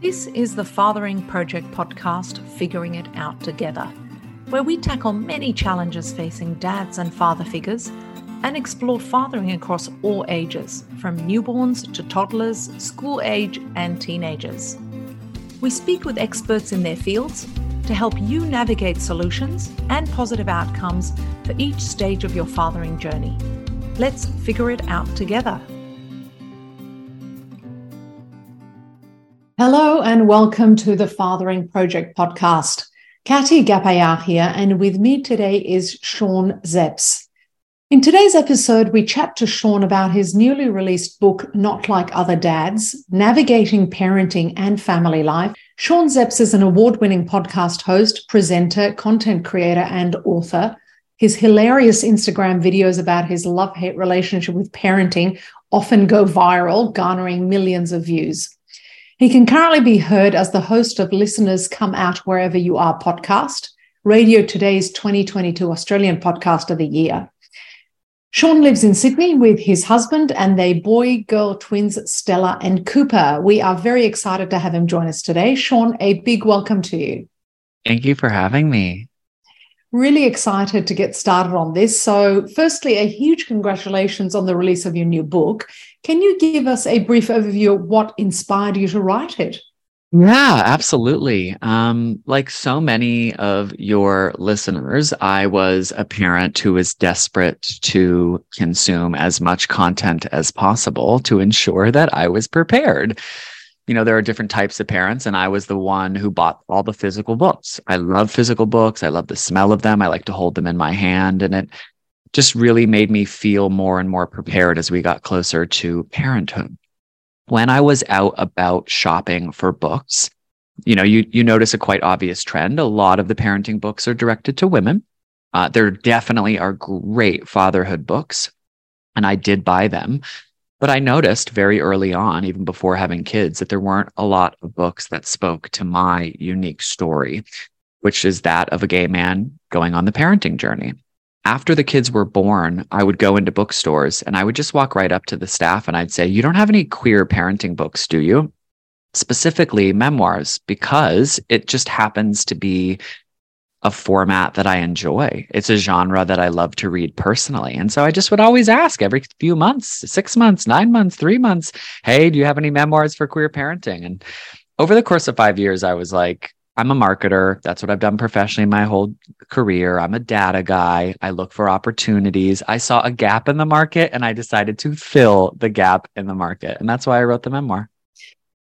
This is the Fathering Project podcast, Figuring It Out Together, where we tackle many challenges facing dads and father figures and explore fathering across all ages, from newborns to toddlers, school age, and teenagers. We speak with experts in their fields to help you navigate solutions and positive outcomes for each stage of your fathering journey. Let's figure it out together. And welcome to the Fathering Project podcast. Kati Gapayar here, and with me today is Sean Szeps. In today's episode, we chat to Sean about his newly released book, Not Like Other Dads Navigating Parenting and Family Life. Sean Szeps is an award winning podcast host, presenter, content creator, and author. His hilarious Instagram videos about his love hate relationship with parenting often go viral, garnering millions of views. He can currently be heard as the host of LISTNR's Come Out Wherever You Are podcast, Radio Today's 2022 Australian Podcast of the Year. Sean lives in Sydney with his husband and their boy girl twins, Stella and Cooper. We are very excited to have him join us today. Sean, a big welcome to you. Thank you for having me. Really excited to get started on this. So, firstly, a huge congratulations on the release of your new book. Can you give us a brief overview of what inspired you to write it? Yeah, absolutely. Um, like so many of your listeners, I was a parent who was desperate to consume as much content as possible to ensure that I was prepared you know, there are different types of parents, and I was the one who bought all the physical books. I love physical books. I love the smell of them. I like to hold them in my hand. And it just really made me feel more and more prepared as we got closer to parenthood. When I was out about shopping for books, you know, you, you notice a quite obvious trend. A lot of the parenting books are directed to women. Uh, there definitely are great fatherhood books, and I did buy them. But I noticed very early on, even before having kids, that there weren't a lot of books that spoke to my unique story, which is that of a gay man going on the parenting journey. After the kids were born, I would go into bookstores and I would just walk right up to the staff and I'd say, You don't have any queer parenting books, do you? Specifically memoirs, because it just happens to be a format that I enjoy. It's a genre that I love to read personally. And so I just would always ask every few months, six months, nine months, three months, hey, do you have any memoirs for queer parenting? And over the course of five years, I was like, I'm a marketer. That's what I've done professionally my whole career. I'm a data guy. I look for opportunities. I saw a gap in the market and I decided to fill the gap in the market. And that's why I wrote the memoir.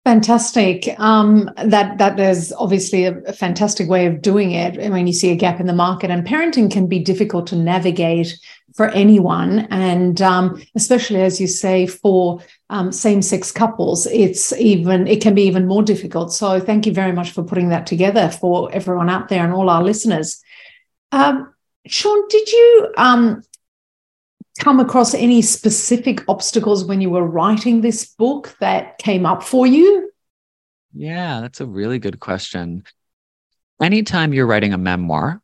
Fantastic. Um, that that is obviously a, a, fantastic way of doing it. I mean, you see a gap in the market, and parenting can be difficult to navigate for anyone, and um, especially as you say for um, same-sex couples, it's even it can be even more difficult. So, thank you very much for putting that together for everyone out there and all our listeners. Um, Sean, did you um, come across any specific obstacles when you were writing this book that came up for you? Yeah, that's a really good question. Anytime you're writing a memoir,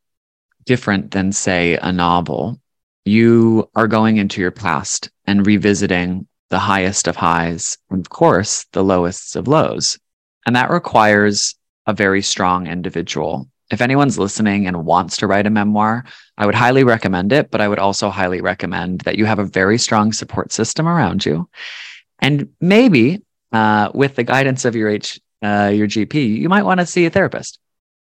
different than, say, a novel, you are going into your past and revisiting the highest of highs, and of course, the lowest of lows. And that requires a very strong individual if anyone's listening and wants to write a memoir, I would highly recommend it, but I would also highly recommend that you have a very strong support system around you. And maybe uh, with the guidance of your H, uh, your GP, you might want to see a therapist.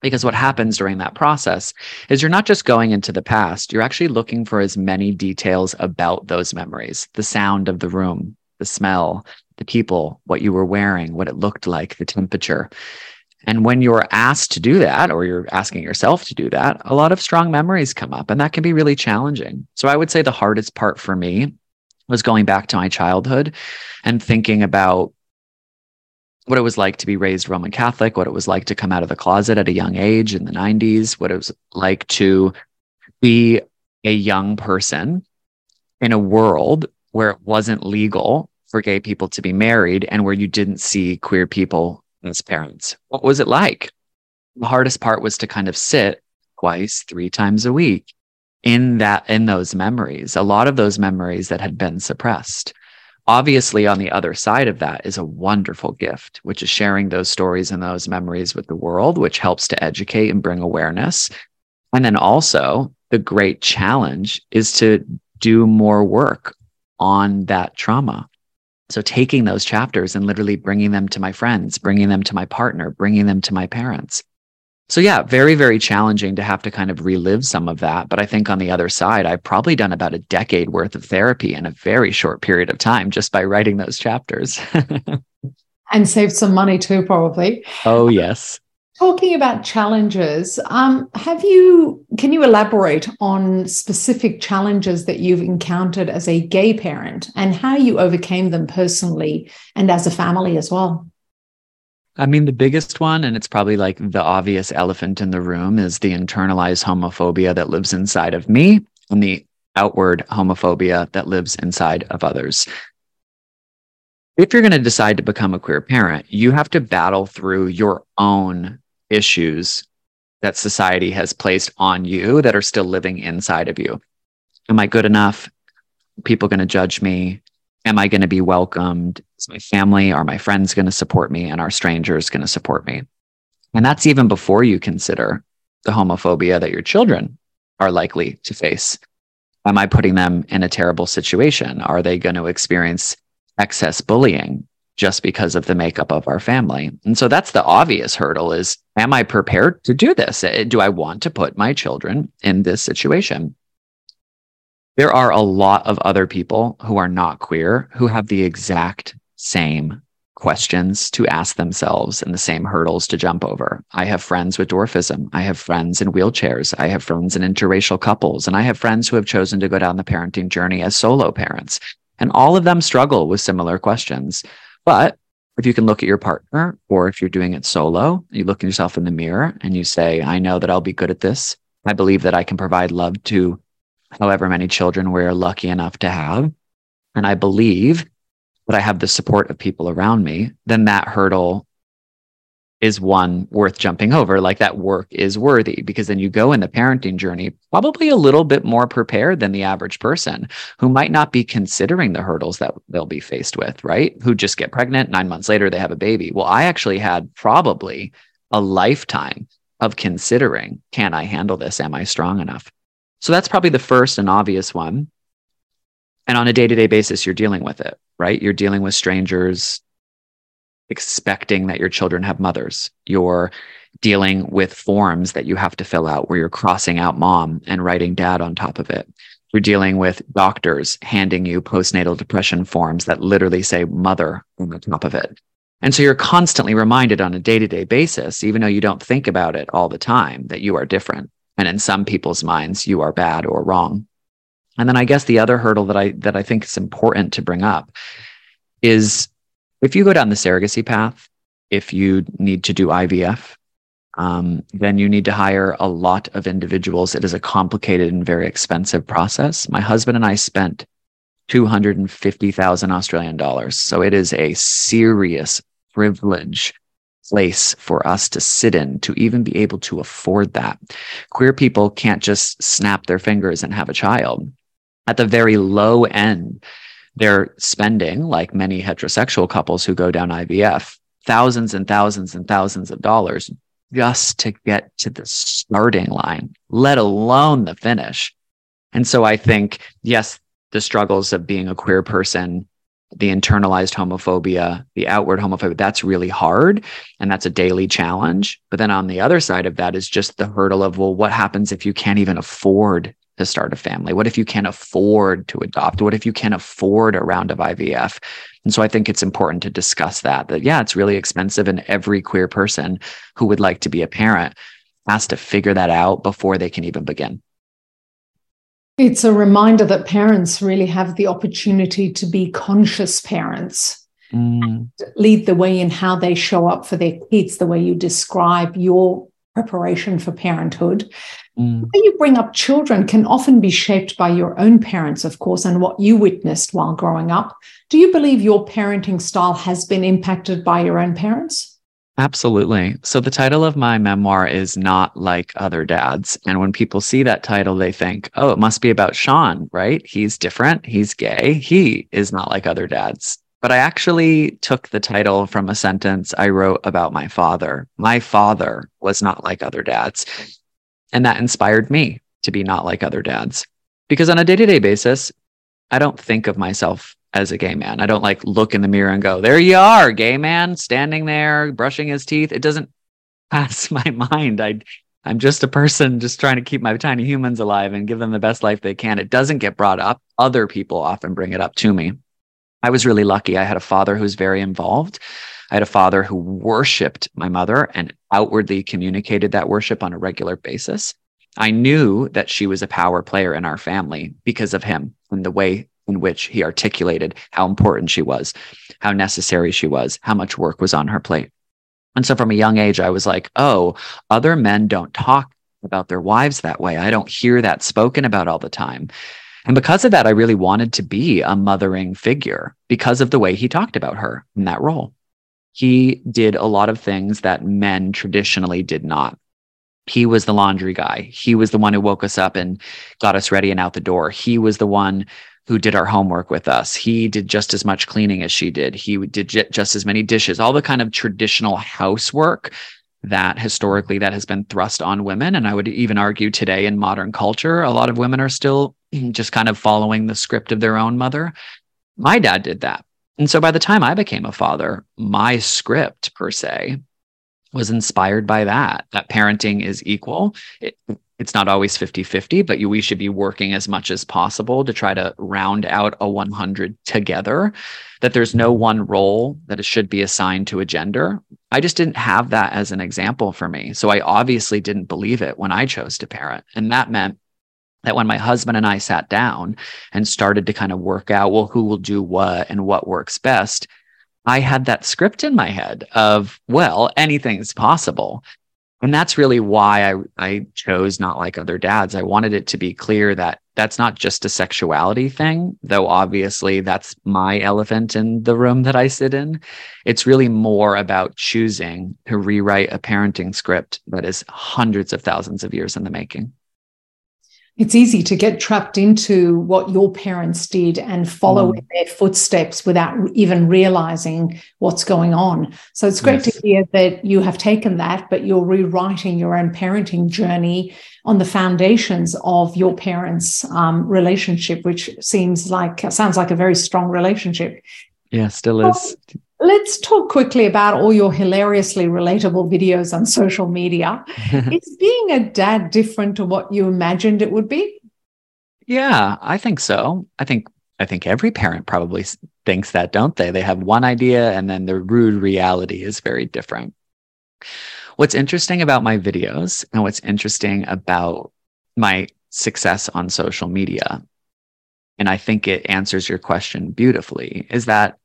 Because what happens during that process is you're not just going into the past, you're actually looking for as many details about those memories the sound of the room, the smell, the people, what you were wearing, what it looked like, the temperature. And when you're asked to do that, or you're asking yourself to do that, a lot of strong memories come up, and that can be really challenging. So I would say the hardest part for me was going back to my childhood and thinking about what it was like to be raised Roman Catholic, what it was like to come out of the closet at a young age in the 90s, what it was like to be a young person in a world where it wasn't legal for gay people to be married and where you didn't see queer people as parents. What was it like? The hardest part was to kind of sit twice, three times a week in that, in those memories, a lot of those memories that had been suppressed. obviously, on the other side of that is a wonderful gift, which is sharing those stories and those memories with the world, which helps to educate and bring awareness. And then also, the great challenge is to do more work on that trauma. So, taking those chapters and literally bringing them to my friends, bringing them to my partner, bringing them to my parents. So, yeah, very, very challenging to have to kind of relive some of that. But I think on the other side, I've probably done about a decade worth of therapy in a very short period of time just by writing those chapters. and saved some money too, probably. Oh, yes. Talking about challenges, um, have you, can you elaborate on specific challenges that you've encountered as a gay parent and how you overcame them personally and as a family as well? I mean, the biggest one, and it's probably like the obvious elephant in the room, is the internalized homophobia that lives inside of me and the outward homophobia that lives inside of others. If you're going to decide to become a queer parent, you have to battle through your own issues that society has placed on you that are still living inside of you. Am I good enough? People going to judge me? Am I going to be welcomed? Is my family or my friends going to support me? And are strangers going to support me? And that's even before you consider the homophobia that your children are likely to face. Am I putting them in a terrible situation? Are they going to experience excess bullying? Just because of the makeup of our family. And so that's the obvious hurdle is am I prepared to do this? Eh, do I want to put my children in this situation? There are a lot of other people who are not queer who have the exact same questions to ask themselves and the same hurdles to jump over. I have friends with dwarfism. I have friends in wheelchairs. I have friends in interracial couples. And I have friends who have chosen to go down the parenting journey as solo parents. And all of them struggle with similar questions. But if you can look at your partner, or if you're doing it solo, you look at yourself in the mirror and you say, I know that I'll be good at this. I believe that I can provide love to however many children we're lucky enough to have. And I believe that I have the support of people around me, then that hurdle is one worth jumping over. Like that work is worthy because then you go in the parenting journey probably a little bit more prepared than the average person who might not be considering the hurdles that they'll be faced with, right? Who just get pregnant, nine months later, they have a baby. Well, I actually had probably a lifetime of considering can I handle this? Am I strong enough? So that's probably the first and obvious one. And on a day to day basis, you're dealing with it, right? You're dealing with strangers, expecting that your children have mothers. You're dealing with forms that you have to fill out where you're crossing out mom and writing dad on top of it. You're dealing with doctors handing you postnatal depression forms that literally say mother on the top of it. And so you're constantly reminded on a day to day basis, even though you don't think about it all the time, that you are different. And in some people's minds, you are bad or wrong. And then I guess the other hurdle that I, that I think is important to bring up is if you go down the surrogacy path, if you need to do IVF, um, then you need to hire a lot of individuals. It is a complicated and very expensive process. My husband and I spent 250,000 Australian dollars. So it is a serious privilege place for us to sit in to even be able to afford that. Queer people can't just snap their fingers and have a child. At the very low end, they're spending, like many heterosexual couples who go down IVF, thousands and thousands and thousands of dollars just to get to the starting line, let alone the finish. And so I think, yes, the struggles of being a queer person, the internalized homophobia, the outward homophobia, that's really hard. And that's a daily challenge. But then on the other side of that is just the hurdle of, well, what happens if you can't even afford to start a family? What if you can't afford to adopt? What if you can't afford a round of IVF? And so I think it's important to discuss that, that yeah, it's really expensive. And every queer person who would like to be a parent has to figure that out before they can even begin. It's a reminder that parents really have the opportunity to be conscious parents. Mm. lead the way in how they show up for their kids, the way you describe your preparation for parenthood. Mm. When you bring up children can often be shaped by your own parents, of course, and what you witnessed while growing up. Do you believe your parenting style has been impacted by your own parents? Absolutely. So the title of my memoir is Not Like Other Dads. And when people see that title, they think, oh, it must be about Sean, right? He's different. He's gay. He is not like other dads. But I actually took the title from a sentence I wrote about my father. My father was not like other dads. And that inspired me to be not like other dads. Because on a day to day basis, I don't think of myself as a gay man. I don't like look in the mirror and go, there you are, gay man standing there brushing his teeth. It doesn't pass my mind. I I'm just a person just trying to keep my tiny humans alive and give them the best life they can. It doesn't get brought up. Other people often bring it up to me. I was really lucky. I had a father who was very involved. I had a father who worshiped my mother and outwardly communicated that worship on a regular basis. I knew that she was a power player in our family because of him and the way in which he articulated how important she was, how necessary she was, how much work was on her plate. And so from a young age, I was like, oh, other men don't talk about their wives that way. I don't hear that spoken about all the time. And because of that, I really wanted to be a mothering figure because of the way he talked about her in that role. He did a lot of things that men traditionally did not. He was the laundry guy. He was the one who woke us up and got us ready and out the door. He was the one who did our homework with us. He did just as much cleaning as she did. He did just as many dishes, all the kind of traditional housework that historically that has been thrust on women and i would even argue today in modern culture a lot of women are still just kind of following the script of their own mother my dad did that and so by the time i became a father my script per se was inspired by that that parenting is equal it, it's not always 50 50, but you, we should be working as much as possible to try to round out a 100 together. That there's no mm-hmm. one role that it should be assigned to a gender. I just didn't have that as an example for me. So I obviously didn't believe it when I chose to parent. And that meant that when my husband and I sat down and started to kind of work out, well, who will do what and what works best, I had that script in my head of, well, anything's possible. And that's really why I, I chose not like other dads. I wanted it to be clear that that's not just a sexuality thing, though obviously that's my elephant in the room that I sit in. It's really more about choosing to rewrite a parenting script that is hundreds of thousands of years in the making it's easy to get trapped into what your parents did and follow mm. their footsteps without even realizing what's going on. So it's great yes. to hear that you have taken that, but you're rewriting your own parenting journey on the foundations of your parents' um, relationship, which seems like sounds like a very strong relationship. Yeah, still is. Let's talk quickly about all your hilariously relatable videos on social media. is being a dad different to what you imagined it would be? Yeah, I think so. I think I think every parent probably thinks that, don't they? They have one idea and then the rude reality is very different. What's interesting about my videos and what's interesting about my success on social media, and I think it answers your question beautifully, is that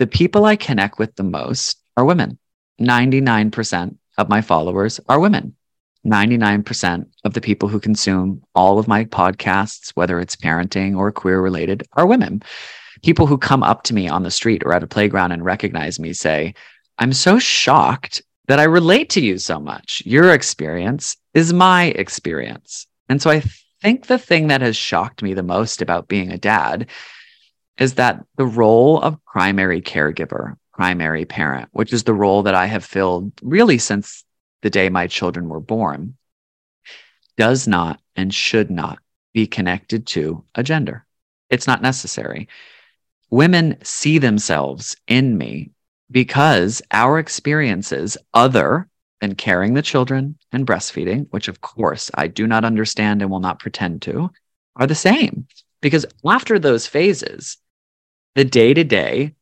the people I connect with the most are women. 99% of my followers are women. 99% of the people who consume all of my podcasts, whether it's parenting or queer related, are women. People who come up to me on the street or at a playground and recognize me say, I'm so shocked that I relate to you so much. Your experience is my experience. And so I think the thing that has shocked me the most about being a dad is that the role of primary caregiver, primary parent, which is the role that I have filled really since the day my children were born, does not and should not be connected to a gender. It's not necessary. Women see themselves in me because our experiences, other than carrying the children and breastfeeding, which of course I do not understand and will not pretend to, are the same. Because after those phases, the day to day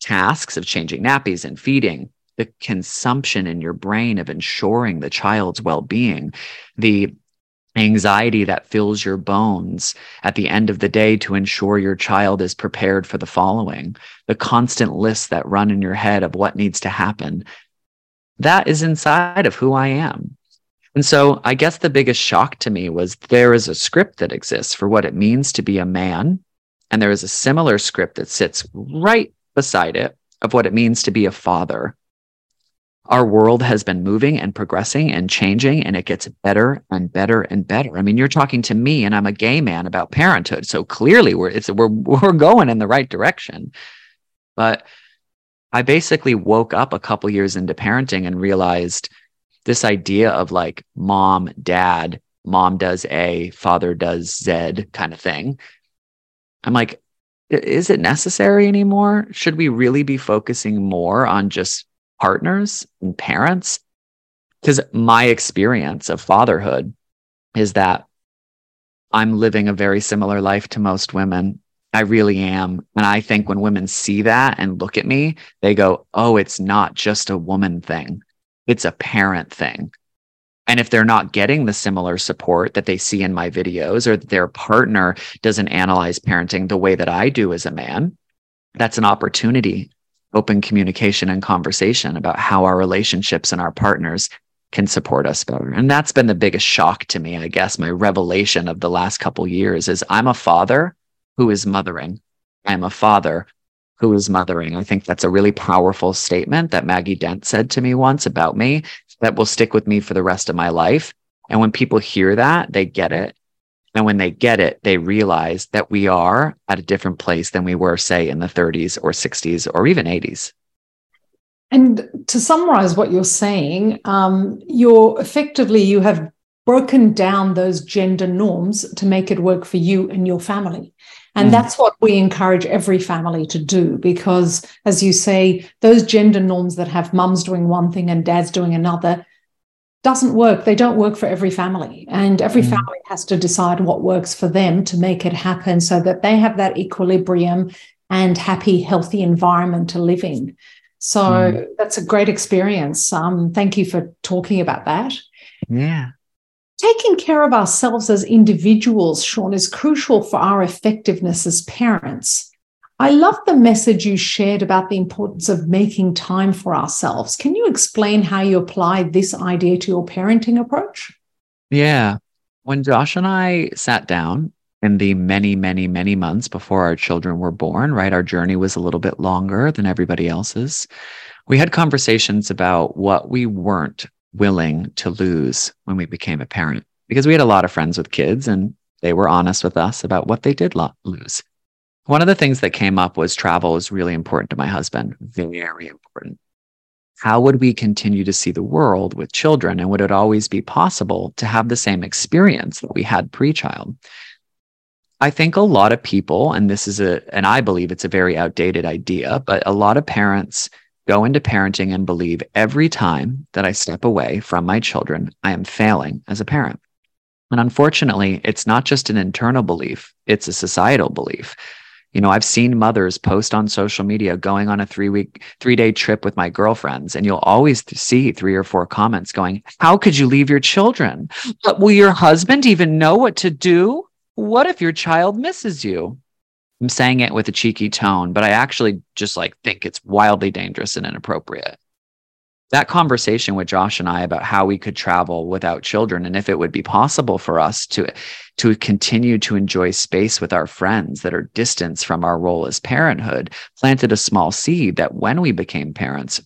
tasks of changing nappies and feeding, the consumption in your brain of ensuring the child's well being, the anxiety that fills your bones at the end of the day to ensure your child is prepared for the following, the constant lists that run in your head of what needs to happen. That is inside of who I am. And so I guess the biggest shock to me was there is a script that exists for what it means to be a man and there is a similar script that sits right beside it of what it means to be a father. our world has been moving and progressing and changing and it gets better and better and better. I mean, you're talking to me and I'm a gay man about parenthood. So clearly we're it's we're we're going in the right direction. But I basically woke up a couple years into parenting and realized this idea of like mom, dad, mom does A, father does Z kind of thing. I'm like, is it necessary anymore? Should we really be focusing more on just partners and parents? Because my experience of fatherhood is that I'm living a very similar life to most women. I really am. And I think when women see that and look at me, they go, oh, it's not just a woman thing, it's a parent thing. And if they're not getting the similar support that they see in my videos or their partner doesn't analyze parenting the way that I do as a man, that's an opportunity, open communication and conversation about how our relationships and our partners can support us better. And that's been the biggest shock to me, I guess, my revelation of the last couple years is I'm a father who is mothering. I'm a father who is mothering. I think that's a really powerful statement that Maggie Dent said to me once about me that will stick with me for the rest of my life. And when people hear that, they get it. And when they get it, they realize that we are at a different place than we were, say, in the 30s or 60s or even 80s. And to summarize what you're saying, um, you're effectively, you have broken down those gender norms to make it work for you and your family. And mm. that's what we encourage every family to do because, as you say, those gender norms that have mums doing one thing and dads doing another doesn't work. They don't work for every family. And every mm. family has to decide what works for them to make it happen so that they have that equilibrium and happy, healthy environment to live in. So mm. that's a great experience. Um, thank you for talking about that. Yeah taking care of ourselves as individuals, Sean, is crucial for our effectiveness as parents. I love the message you shared about the importance of making time for ourselves. Can you explain how you applied this idea to your parenting approach? Yeah. When Josh and I sat down in the many, many, many months before our children were born, right? Our journey was a little bit longer than everybody else's. We had conversations about what we weren't willing to lose when we became a parent because we had a lot of friends with kids and they were honest with us about what they did lo- lose. One of the things that came up was travel is really important to my husband, very important. How would we continue to see the world with children? And would it always be possible to have the same experience that we had pre child? I think a lot of people, and this is a, and I believe it's a very outdated idea, but a lot of parents go into parenting and believe every time that I step away from my children, I am failing as a parent. And unfortunately, it's not just an internal belief, it's a societal belief. You know, I've seen mothers post on social media going on a three week, three day trip with my girlfriends, and you'll always see three or four comments going, How could you leave your children? But will your husband even know what to do? What if your child misses you? I'm saying it with a cheeky tone, but I actually just like think it's wildly dangerous and inappropriate. That conversation with Josh and I about how we could travel without children and if it would be possible for us to to continue to enjoy space with our friends that are distance from our role as parenthood planted a small seed that when we became parents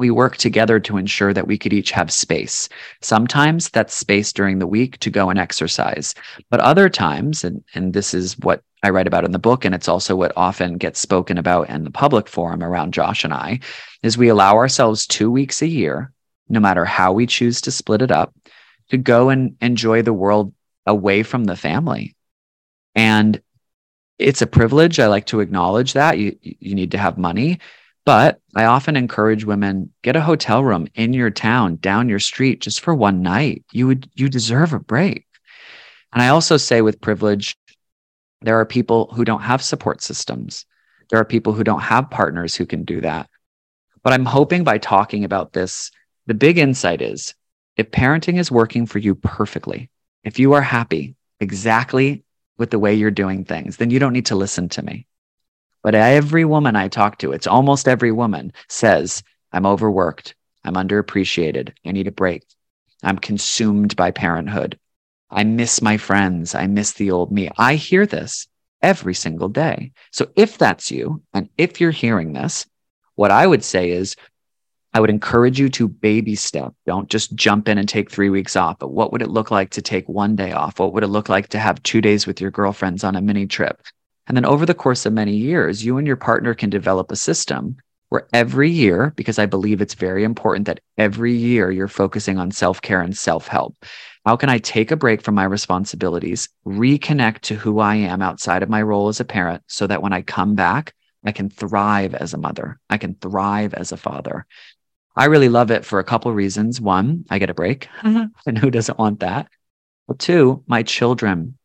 we worked together to ensure that we could each have space. Sometimes that's space during the week to go and exercise, but other times, and, and this is what I write about in the book, and it's also what often gets spoken about in the public forum around Josh and I, is we allow ourselves two weeks a year, no matter how we choose to split it up, to go and enjoy the world away from the family. And it's a privilege. I like to acknowledge that. You, you need to have money. But I often encourage women get a hotel room in your town, down your street, just for one night. You would you deserve a break. And I also say with privilege, there are people who don't have support systems. There are people who don't have partners who can do that. But I'm hoping by talking about this, the big insight is if parenting is working for you perfectly, if you are happy exactly with the way you're doing things, then you don't need to listen to me. But every woman I talk to, it's almost every woman says, I'm overworked. I'm underappreciated. I need a break. I'm consumed by parenthood. I miss my friends. I miss the old me. I hear this every single day. So if that's you, and if you're hearing this, what I would say is I would encourage you to baby step. Don't just jump in and take three weeks off. But what would it look like to take one day off? What would it look like to have two days with your girlfriends on a mini trip? And then over the course of many years, you and your partner can develop a system where every year, because I believe it's very important that every year you're focusing on self care and self help. How can I take a break from my responsibilities, reconnect to who I am outside of my role as a parent so that when I come back, I can thrive as a mother. I can thrive as a father. I really love it for a couple of reasons. One, I get a break. Mm-hmm. and who doesn't want that? Two, my children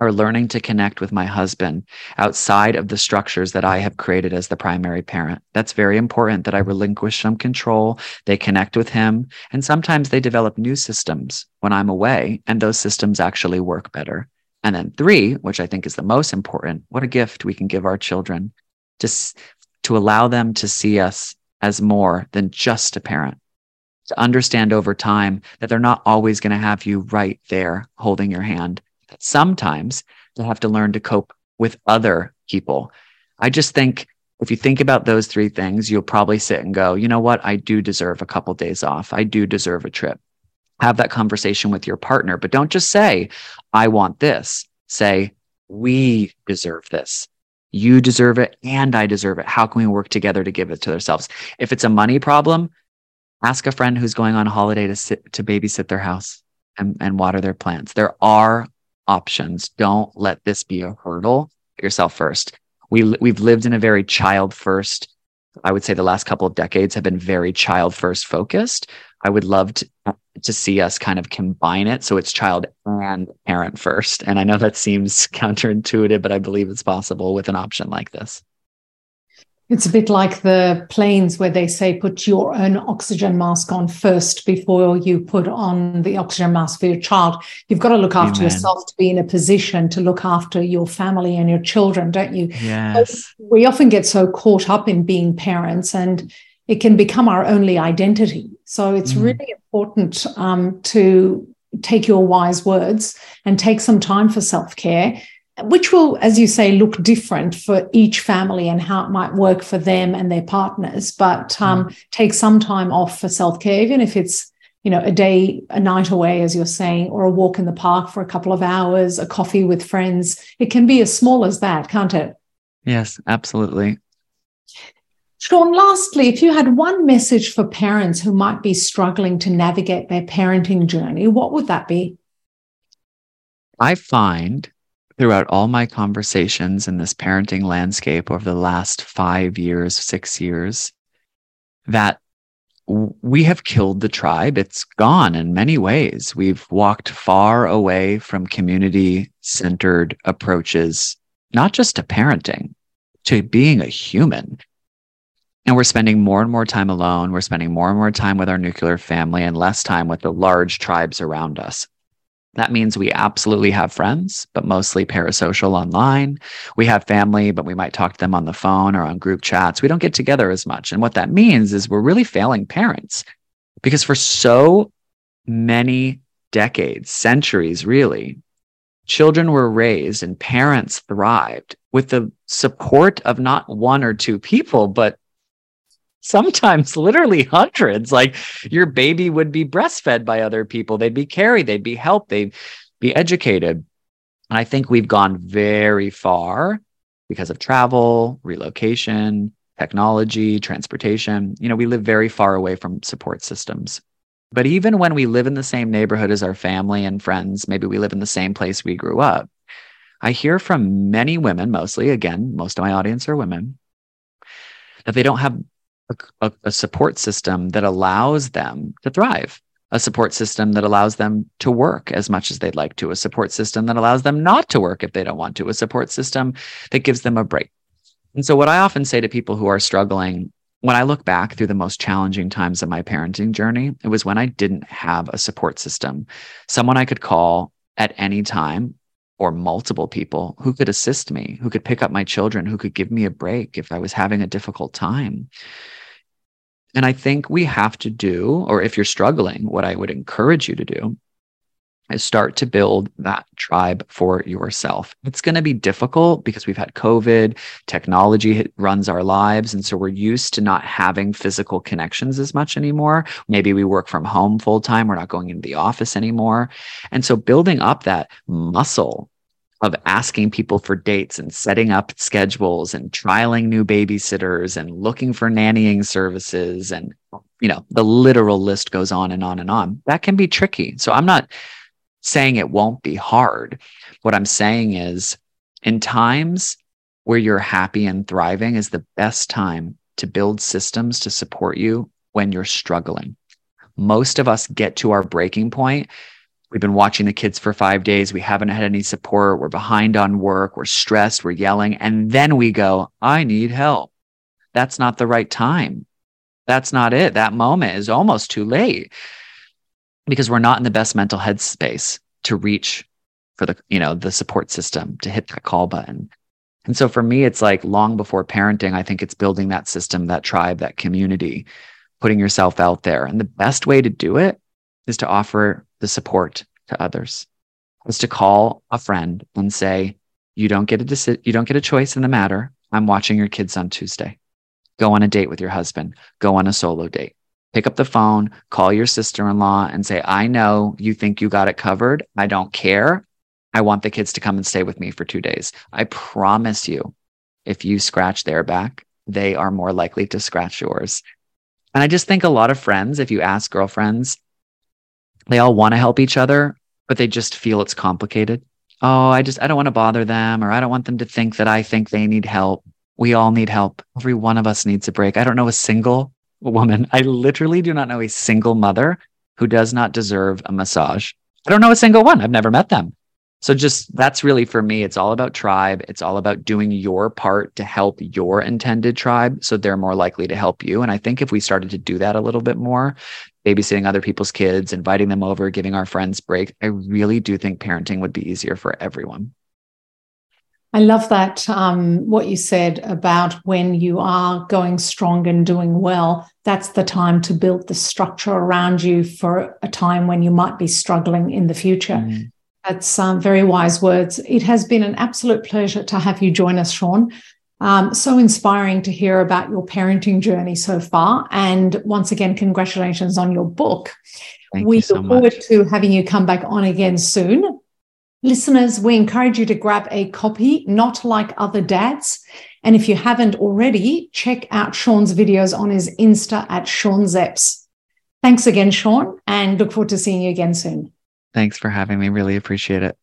are learning to connect with my husband outside of the structures that I have created as the primary parent. That's very important that I relinquish some control. They connect with him. And sometimes they develop new systems when I'm away, and those systems actually work better. And then three, which I think is the most important, what a gift we can give our children just to allow them to see us as more than just a parent, to understand over time that they're not always going to have you right there holding your hand. That sometimes they have to learn to cope with other people. I just think if you think about those three things, you'll probably sit and go, you know what? I do deserve a couple days off. I do deserve a trip. Have that conversation with your partner, but don't just say, I want this. Say, we deserve this you deserve it and I deserve it. How can we work together to give it to ourselves? If it's a money problem, ask a friend who's going on a holiday to sit to babysit their house and, and water their plants. There are options. Don't let this be a hurdle. Put yourself first. We we've lived in a very child first. I would say the last couple of decades have been very child first focused. I would love to to see us kind of combine it so it's child and parent first. And I know that seems counterintuitive, but I believe it's possible with an option like this. It's a bit like the planes where they say put your own oxygen mask on first before you put on the oxygen mask for your child. You've got to look after Amen. yourself to be in a position to look after your family and your children, don't you? Yes. We often get so caught up in being parents and it can become our only identity. So it's mm. really important um, to take your wise words and take some time for self care, which will, as you say, look different for each family and how it might work for them and their partners. But um, mm. take some time off for self care, even if it's you know a day a night away as you're saying or a walk in the park for a couple of hours a coffee with friends it can be as small as that can't it yes absolutely Sean, lastly, if you had one message for parents who might be struggling to navigate their parenting journey, what would that be? I find throughout all my conversations in this parenting landscape over the last five years, six years, that we have killed the tribe. It's gone in many ways. We've walked far away from community centered approaches, not just to parenting, to being a human and we're spending more and more time alone. We're spending more and more time with our nuclear family and less time with the large tribes around us. That means we absolutely have friends, but mostly parasocial online. We have family, but we might talk to them on the phone or on group chats. We don't get together as much. And what that means is we're really failing parents because for so many decades, centuries really, children were raised and parents thrived with the support of not one or two people, but sometimes literally hundreds. Like your baby would be breastfed by other people, they'd be carried, they'd be helped, they'd be educated. And I think we've gone very far because of travel, relocation, technology, transportation. You know, we live very far away from support systems. But even when we live in the same neighborhood as our family and friends, maybe we live in the same place we grew up, I hear from many women, mostly, again, most of my audience are women, that they don't have a, a support system that allows them to thrive a support system that allows them to work as much as they'd like to, a support system that allows them not to work if they don't want to, a support system that gives them a break. And so, what I often say to people who are struggling, when I look back through the most challenging times of my parenting journey, it was when I didn't have a support system, someone I could call at any time or multiple people who could assist me, who could pick up my children, who could give me a break if I was having a difficult time. And I think we have to do, or if you're struggling, what I would encourage you to do start to build that tribe for yourself. It's going to be difficult because we've had COVID, technology runs our lives. And so we're used to not having physical connections as much anymore. Maybe we work from home full time. We're not going into the office anymore. And so building up that muscle of asking people for dates and setting up schedules and trialing new babysitters and looking for nannying services and you know the literal list goes on and on and on that can be tricky so i'm not saying it won't be hard. What I'm saying is, in times where you're happy and thriving, is the best time to build systems to support you when you're struggling. Most of us get to our breaking point. We've been watching the kids for five days. We haven't had any support. We're behind on work. We're stressed. We're yelling. And then we go, I need help. That's not the right time. That's not it. That moment is almost too late because we're not in the best mental headspace to reach for the you know the support system to hit that call button. And so for me it's like long before parenting i think it's building that system that tribe that community putting yourself out there. And the best way to do it is to offer the support to others. Is to call a friend and say you don't get a deci- you don't get a choice in the matter. I'm watching your kids on tuesday. Go on a date with your husband. Go on a solo date pick up the phone, call your sister in law and say, I know you think you got it covered. I don't care. I want the kids to come and stay with me for two days. I promise you, if you scratch their back, they are more likely to scratch yours. And I just think a lot of friends, if you ask girlfriends, they all want to help each other, but they just feel it's complicated. Oh, I just, I don't want to bother them, or I don't want them to think that I think they need help. We all need help. Every one of us needs a break. I don't know a single woman. I literally do not know a single mother who does not deserve a massage. I don't know a single one. I've never met them. So just that's really for me, it's all about tribe. It's all about doing your part to help your intended tribe so they're more likely to help you. And I think if we started to do that a little bit more, babysitting other people's kids, inviting them over, giving our friends break, I really do think parenting would be easier for everyone. I love that um, what you said about when you are going strong and doing well, that's the time to build the structure around you for a time when you might be struggling in the future. Mm. That's um, very wise words. It has been an absolute pleasure to have you join us, Sean. Um, so inspiring to hear about your parenting journey so far. And once again, congratulations on your book. Thank we so look forward to having you come back on again soon. Listeners, we encourage you to grab a copy, not like other dads. And if you haven't already, check out Sean's videos on his Insta at Sean Szeps. Thanks again, Sean, and look forward to seeing you again soon. Thanks for having me. Really appreciate it.